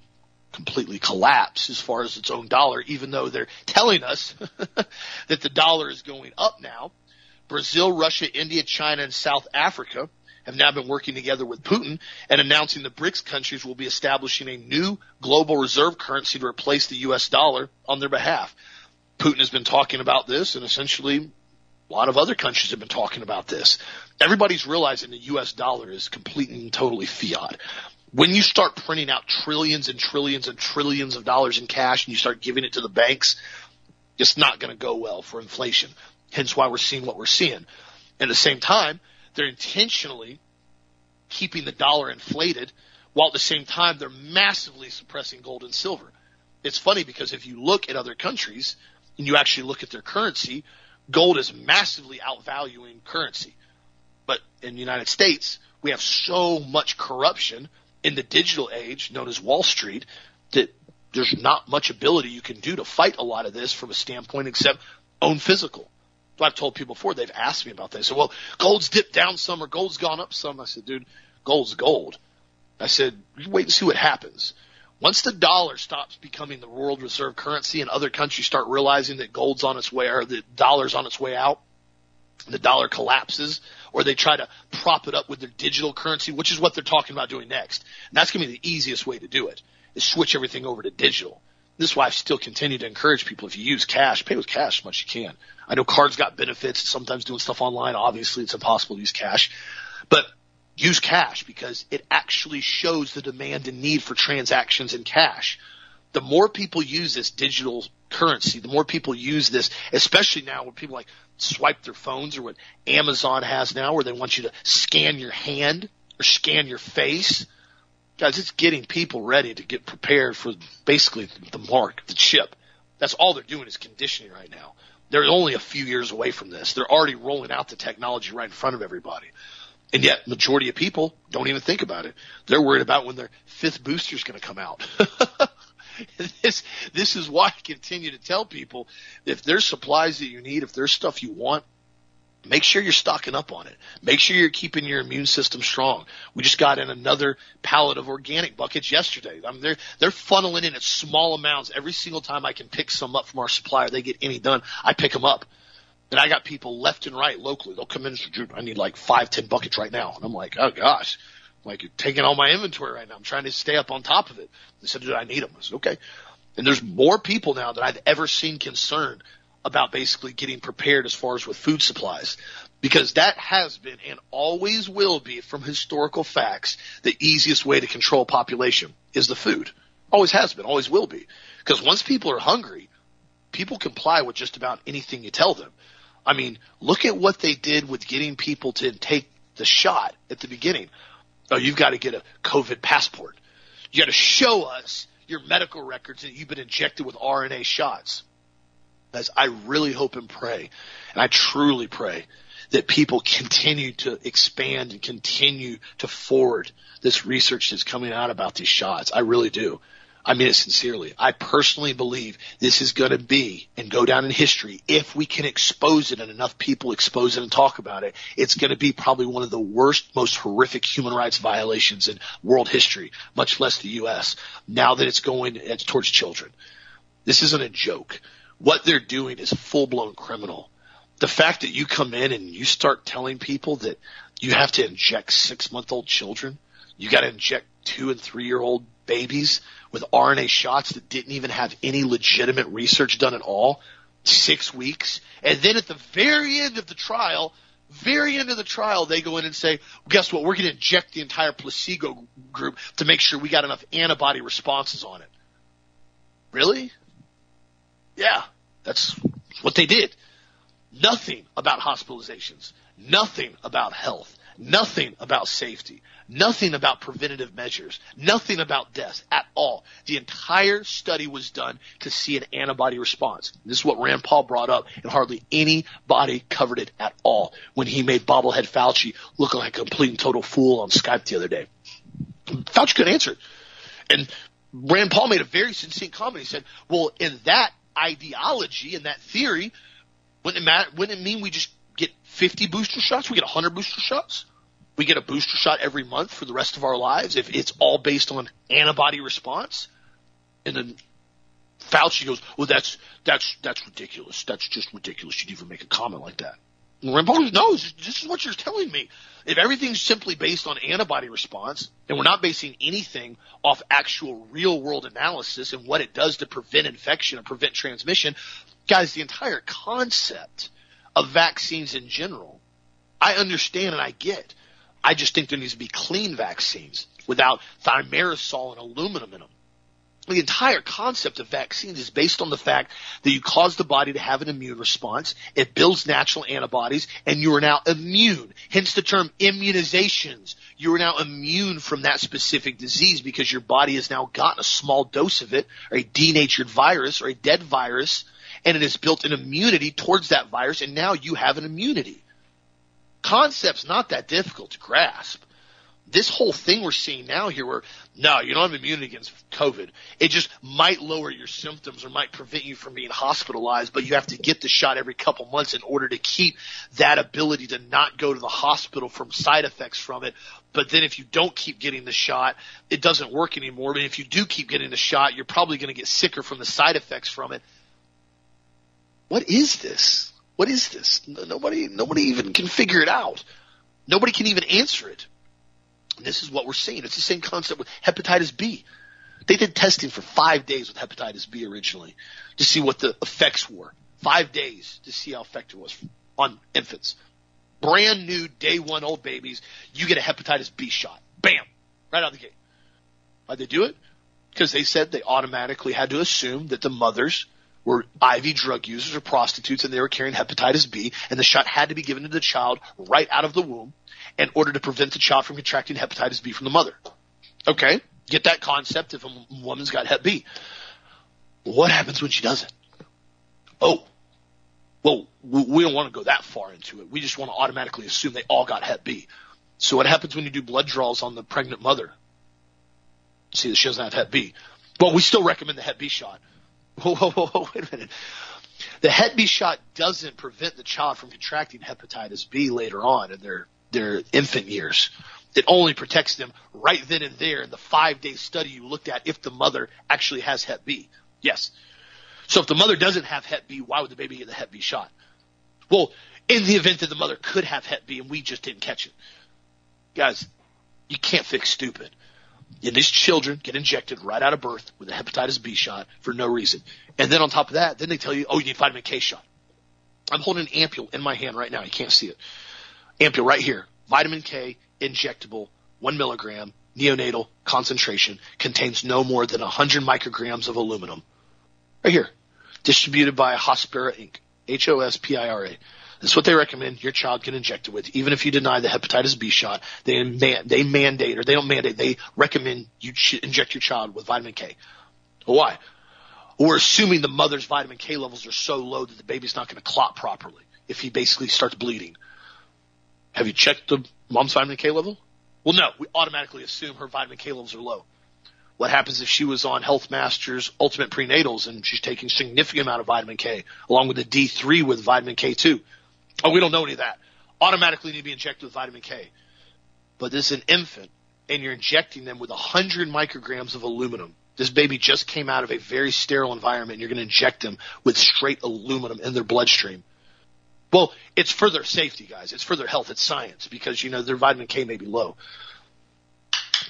completely collapse as far as its own dollar, even though they're telling us that the dollar is going up now. Brazil, Russia, India, China, and South Africa have now been working together with Putin and announcing the BRICS countries will be establishing a new global reserve currency to replace the US dollar on their behalf. Putin has been talking about this and essentially a lot of other countries have been talking about this. Everybody's realizing the US dollar is completely and totally fiat. When you start printing out trillions and trillions and trillions of dollars in cash and you start giving it to the banks, it's not going to go well for inflation. Hence why we're seeing what we're seeing. At the same time, they're intentionally keeping the dollar inflated while at the same time they're massively suppressing gold and silver. It's funny because if you look at other countries and you actually look at their currency, gold is massively outvaluing currency. But in the United States, we have so much corruption in the digital age known as Wall Street that there's not much ability you can do to fight a lot of this from a standpoint except own physical. I've told people before, they've asked me about this. So, well, gold's dipped down some or gold's gone up some. I said, dude, gold's gold. I said, wait and see what happens. Once the dollar stops becoming the world reserve currency and other countries start realizing that gold's on its way or the dollar's on its way out, the dollar collapses or they try to prop it up with their digital currency, which is what they're talking about doing next. And that's going to be the easiest way to do it is switch everything over to digital. This is why I still continue to encourage people if you use cash, pay with cash as much as you can. I know cards got benefits. Sometimes doing stuff online, obviously it's impossible to use cash, but use cash because it actually shows the demand and need for transactions in cash. The more people use this digital currency, the more people use this, especially now when people like swipe their phones or what Amazon has now where they want you to scan your hand or scan your face. Guys, it's getting people ready to get prepared for basically the mark, the chip. That's all they're doing is conditioning right now. They're only a few years away from this. They're already rolling out the technology right in front of everybody. And yet, majority of people don't even think about it. They're worried about when their fifth booster is going to come out. this this is why I continue to tell people if there's supplies that you need, if there's stuff you want, make sure you're stocking up on it. Make sure you're keeping your immune system strong. We just got in another pallet of organic buckets yesterday. I mean, they're they're funneling in at small amounts every single time I can pick some up from our supplier. They get any done, I pick them up. And I got people left and right locally. They'll come in and say, I need like five, ten buckets right now. And I'm like, oh gosh, like you're taking all my inventory right now. I'm trying to stay up on top of it. They said, "Did I need them?" I said, "Okay." And there's more people now that I've ever seen concerned about basically getting prepared as far as with food supplies. Because that has been and always will be from historical facts the easiest way to control population is the food. Always has been, always will be. Because once people are hungry, people comply with just about anything you tell them. I mean, look at what they did with getting people to take the shot at the beginning. Oh, you've got to get a COVID passport. You got to show us your medical records that you've been injected with RNA shots. As I really hope and pray, and I truly pray that people continue to expand and continue to forward this research that's coming out about these shots. I really do. I mean it sincerely. I personally believe this is going to be and go down in history if we can expose it and enough people expose it and talk about it. It's going to be probably one of the worst, most horrific human rights violations in world history, much less the U.S. Now that it's going it's towards children. This isn't a joke. What they're doing is full blown criminal. the fact that you come in and you start telling people that you have to inject six month old children, you got to inject two and three year old babies with RNA shots that didn't even have any legitimate research done at all, six weeks, and then at the very end of the trial, very end of the trial, they go in and say, guess what? We're going to inject the entire placebo group to make sure we got enough antibody responses on it. Really? Yeah, that's what they did. Nothing about hospitalizations. Nothing about health. Nothing about safety. Nothing about preventative measures. Nothing about deaths at all. The entire study was done to see an antibody response. This is what Rand Paul brought up, and hardly anybody covered it at all when he made bobblehead Fauci look like a complete and total fool on Skype the other day. Fauci couldn't answer it. And Rand Paul made a very sincere comment. He said, well, in that ideology in that theory, wouldn't it matter, wouldn't it mean we just get 50 booster shots? We get 100 booster shots? We get a booster shot every month for the rest of our lives if it's all based on antibody response? And then Fauci goes, well, that's, that's, that's ridiculous. That's just ridiculous. You'd even make a comment like that. No, this is what you're telling me. If everything's simply based on antibody response and we're not basing anything off actual real world analysis and what it does to prevent infection and prevent transmission, guys, the entire concept of vaccines in general, I understand and I get. I just think there needs to be clean vaccines without thimerosal and aluminum in them. The entire concept of vaccines is based on the fact that you cause the body to have an immune response, it builds natural antibodies, and you are now immune. Hence the term immunizations. You are now immune from that specific disease because your body has now gotten a small dose of it, or a denatured virus, or a dead virus, and it has built an immunity towards that virus, and now you have an immunity concept's not that difficult to grasp. This whole thing we're seeing now here where, no, you don't have immunity against COVID. It just might lower your symptoms or might prevent you from being hospitalized, but you have to get the shot every couple months in order to keep that ability to not go to the hospital from side effects from it. But then if you don't keep getting the shot, it doesn't work anymore. But if you do keep getting the shot, you're probably going to get sicker from the side effects from it. What is this? What is this? Nobody, nobody even can figure it out. Nobody can even answer it. This is what we're seeing. It's the same concept with hepatitis B. They did testing for five days with hepatitis B originally to see what the effects were. Five days to see how effective it was on infants. Brand new day one old babies, you get a hepatitis B shot. Bam! Right out the gate. Why'd they do it? Because they said they automatically had to assume that the mothers were IV drug users or prostitutes and they were carrying hepatitis B and the shot had to be given to the child right out of the womb in order to prevent the child from contracting hepatitis B from the mother. Okay. Get that concept if a woman's got hep B. What happens when she doesn't? Oh, well, we don't want to go that far into it. We just want to automatically assume they all got hep B. So what happens when you do blood draws on the pregnant mother? See that she doesn't have hep B. Well, we still recommend the hep B shot. Whoa, whoa, whoa, wait a minute. The Hep B shot doesn't prevent the child from contracting hepatitis B later on in their, their infant years. It only protects them right then and there in the five day study you looked at if the mother actually has Hep B. Yes. So if the mother doesn't have Hep B, why would the baby get the Hep B shot? Well, in the event that the mother could have Hep B and we just didn't catch it. Guys, you can't fix stupid. And these children get injected right out of birth with a hepatitis B shot for no reason. And then on top of that, then they tell you, oh, you need vitamin K shot. I'm holding an ampule in my hand right now. You can't see it. Ampule right here. Vitamin K injectable, one milligram, neonatal concentration, contains no more than 100 micrograms of aluminum. Right here. Distributed by Hospira Inc. H-O-S-P-I-R-A. That's what they recommend your child get injected with. Even if you deny the hepatitis B shot, they man, they mandate or they don't mandate, they recommend you inject your child with vitamin K. Why? We're assuming the mother's vitamin K levels are so low that the baby's not going to clot properly if he basically starts bleeding. Have you checked the mom's vitamin K level? Well, no. We automatically assume her vitamin K levels are low. What happens if she was on Health Masters Ultimate Prenatals and she's taking a significant amount of vitamin K along with the D3 with vitamin K2? Oh, we don't know any of that. Automatically need to be injected with vitamin K. But this is an infant, and you're injecting them with 100 micrograms of aluminum. This baby just came out of a very sterile environment, and you're going to inject them with straight aluminum in their bloodstream. Well, it's for their safety, guys. It's for their health. It's science because, you know, their vitamin K may be low.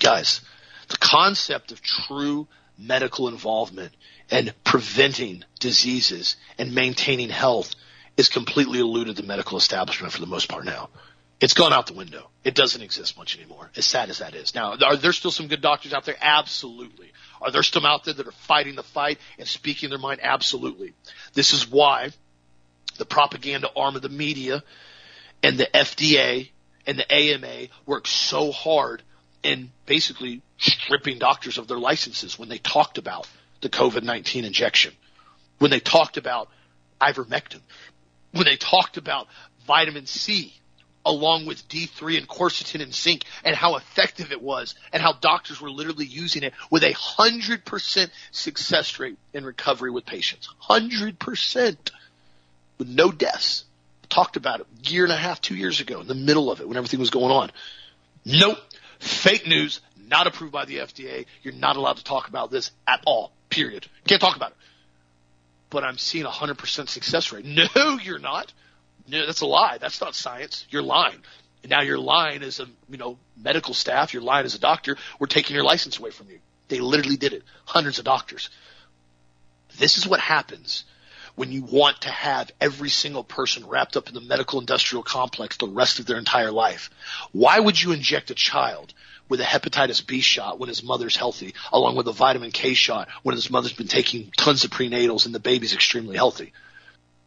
Guys, the concept of true medical involvement and preventing diseases and maintaining health is completely eluded the medical establishment for the most part now. It's gone out the window. It doesn't exist much anymore, as sad as that is. Now, are there still some good doctors out there? Absolutely. Are there some out there that are fighting the fight and speaking their mind? Absolutely. This is why the propaganda arm of the media and the FDA and the AMA worked so hard in basically stripping doctors of their licenses when they talked about the COVID-19 injection, when they talked about ivermectin, when they talked about vitamin C, along with D3 and quercetin and zinc and how effective it was and how doctors were literally using it with a hundred percent success rate in recovery with patients. Hundred percent with no deaths. Talked about it a year and a half, two years ago in the middle of it when everything was going on. Nope. Fake news, not approved by the FDA. You're not allowed to talk about this at all. Period. Can't talk about it. But I'm seeing a hundred percent success rate. No, you're not. No, that's a lie. That's not science. You're lying. And now you're lying as a, you know, medical staff. You're lying as a doctor. We're taking your license away from you. They literally did it. Hundreds of doctors. This is what happens when you want to have every single person wrapped up in the medical industrial complex the rest of their entire life. Why would you inject a child with a hepatitis B shot when his mother's healthy, along with a vitamin K shot when his mother's been taking tons of prenatals and the baby's extremely healthy?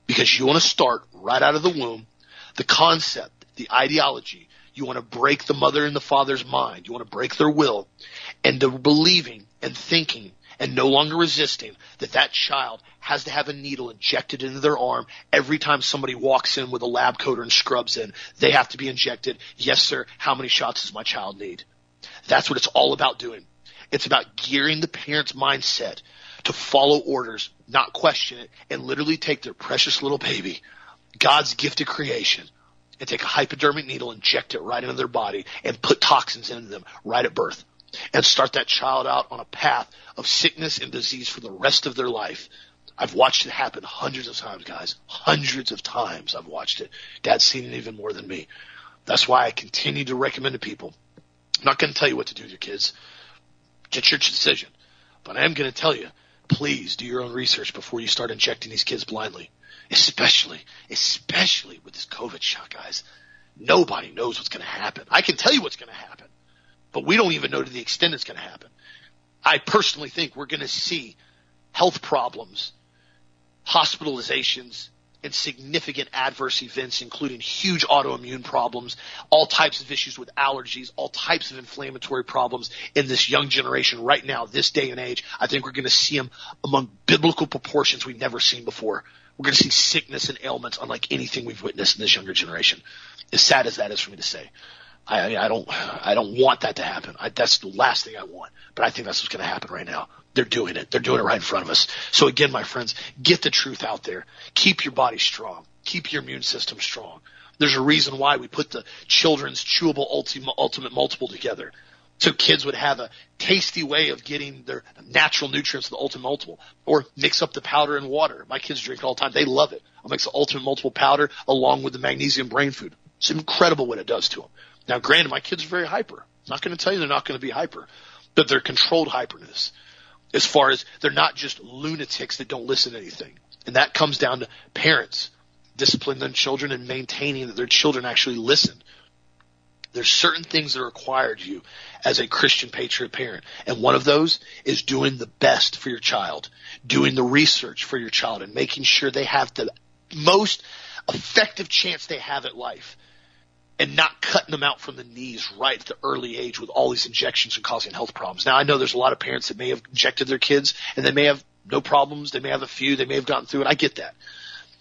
because you want to start right out of the womb the concept, the ideology. You want to break the mother and the father's mind. You want to break their will and they're believing and thinking and no longer resisting that that child has to have a needle injected into their arm every time somebody walks in with a lab coat and scrubs in. They have to be injected. Yes, sir. How many shots does my child need? That's what it's all about doing. It's about gearing the parent's mindset to follow orders, not question it, and literally take their precious little baby, God's gift of creation, and take a hypodermic needle, inject it right into their body, and put toxins into them right at birth. And start that child out on a path of sickness and disease for the rest of their life. I've watched it happen hundreds of times, guys. Hundreds of times I've watched it. Dad's seen it even more than me. That's why I continue to recommend to people. I'm not going to tell you what to do with your kids. Get your decision. But I am going to tell you please do your own research before you start injecting these kids blindly. Especially, especially with this COVID shot, guys. Nobody knows what's going to happen. I can tell you what's going to happen, but we don't even know to the extent it's going to happen. I personally think we're going to see health problems, hospitalizations, and significant adverse events, including huge autoimmune problems, all types of issues with allergies, all types of inflammatory problems in this young generation right now, this day and age. I think we're going to see them among biblical proportions we've never seen before. We're going to see sickness and ailments unlike anything we've witnessed in this younger generation. As sad as that is for me to say. I, I don't, I don't want that to happen. I, that's the last thing I want, but I think that's what's going to happen right now. They're doing it. They're doing it right in front of us. So again, my friends, get the truth out there. Keep your body strong. Keep your immune system strong. There's a reason why we put the children's chewable ultimate, ultimate multiple together. So kids would have a tasty way of getting their natural nutrients, the ultimate multiple, or mix up the powder and water. My kids drink it all the time. They love it. I'll mix the ultimate multiple powder along with the magnesium brain food. It's incredible what it does to them. Now, granted, my kids are very hyper. I'm not going to tell you they're not going to be hyper, but they're controlled hyperness as far as they're not just lunatics that don't listen to anything. And that comes down to parents disciplining their children and maintaining that their children actually listen. There's certain things that are required of you as a Christian patriot parent. And one of those is doing the best for your child, doing the research for your child and making sure they have the most effective chance they have at life and not cutting them out from the knees right at the early age with all these injections and causing health problems. Now I know there's a lot of parents that may have injected their kids and they may have no problems. They may have a few. They may have gotten through it. I get that.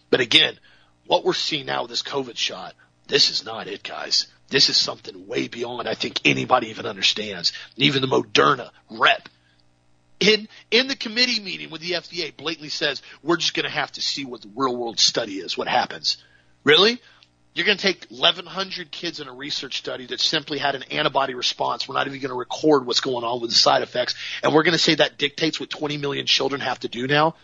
But again, what we're seeing now with this COVID shot, this is not it, guys. This is something way beyond I think anybody even understands. Even the Moderna rep in in the committee meeting with the FDA blatantly says we're just going to have to see what the real world study is, what happens. Really? You're going to take 1,100 kids in a research study that simply had an antibody response. We're not even going to record what's going on with the side effects. And we're going to say that dictates what 20 million children have to do now?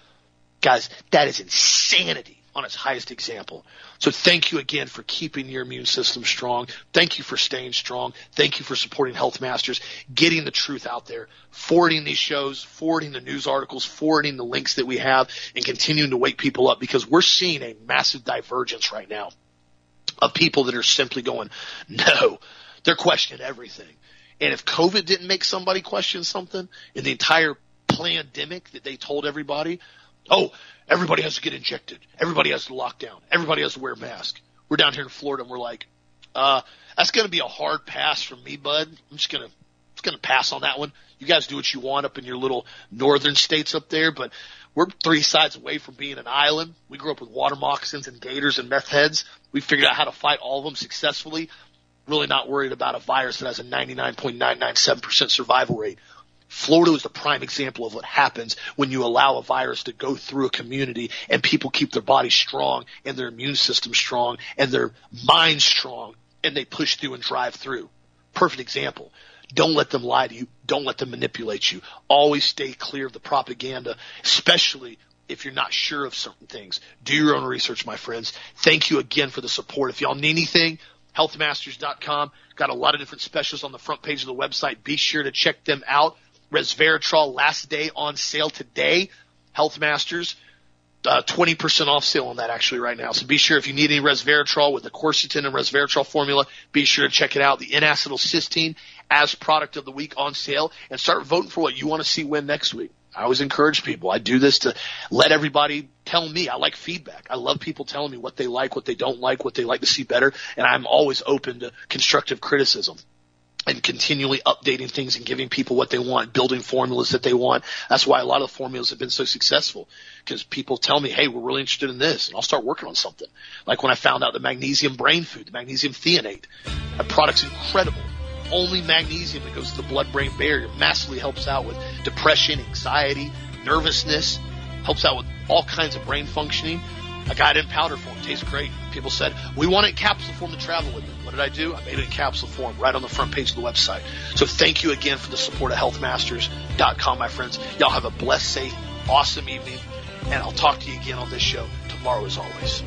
Guys, that is insanity. on its highest example. So thank you again for keeping your immune system strong. Thank you for staying strong. Thank you for supporting Health Masters, getting the truth out there, forwarding these shows, forwarding the news articles, forwarding the links that we have, and continuing to wake people up because we're seeing a massive divergence right now of people that are simply going, no, they're questioning everything. And if COVID didn't make somebody question something in the entire pandemic that they told everybody, oh, everybody has to get injected. Everybody has to lock down. Everybody has to wear a mask. We're down here in Florida and we're like, uh, that's going to be a hard pass from me, bud. I'm just going to, going to pass on that one. You guys do what you want up in your little northern states up there, but we're three sides away from being an island. We grew up with water moccasins and gators and meth heads. We figured out how to fight all of them successfully. Really not worried about a virus that has a 99.997% survival rate. Florida is the prime example of what happens when you allow a virus to go through a community and people keep their bodies strong and their immune system strong and their mind strong and they push through and drive through. Perfect example. Don't let them lie to you. Don't let them manipulate you. Always stay clear of the propaganda, especially if you're not sure of certain things. Do your own research, my friends. Thank you again for the support. If y'all need anything, healthmasters.com. Got a lot of different specials on the front page of the website. Be sure to check them out. Resveratrol last day on sale today. Healthmasters, uh, 20% off sale on that actually right now. So be sure if you need any resveratrol with the quercetin and resveratrol formula, be sure to check it out. The N-acetylcysteine as product of the week on sale and start voting for what you want to see win next week. I always encourage people. I do this to let everybody tell me. I like feedback. I love people telling me what they like, what they don't like, what they like to see better, and I'm always open to constructive criticism and continually updating things and giving people what they want, building formulas that they want. That's why a lot of the formulas have been so successful because people tell me, Hey, we're really interested in this and I'll start working on something. Like when I found out the magnesium brain food, the magnesium threonate, that product's incredible. Only magnesium that goes to the blood brain barrier massively helps out with depression, anxiety, nervousness, helps out with all kinds of brain functioning. I got it in powder form. Tastes great. People said, we want it in capsule form to travel with it. What did I do? I made it in capsule form right on the front page of the website. So thank you again for the support of healthmasters.com, my friends. Y'all have a blessed, safe, awesome evening. And I'll talk to you again on this show tomorrow as always.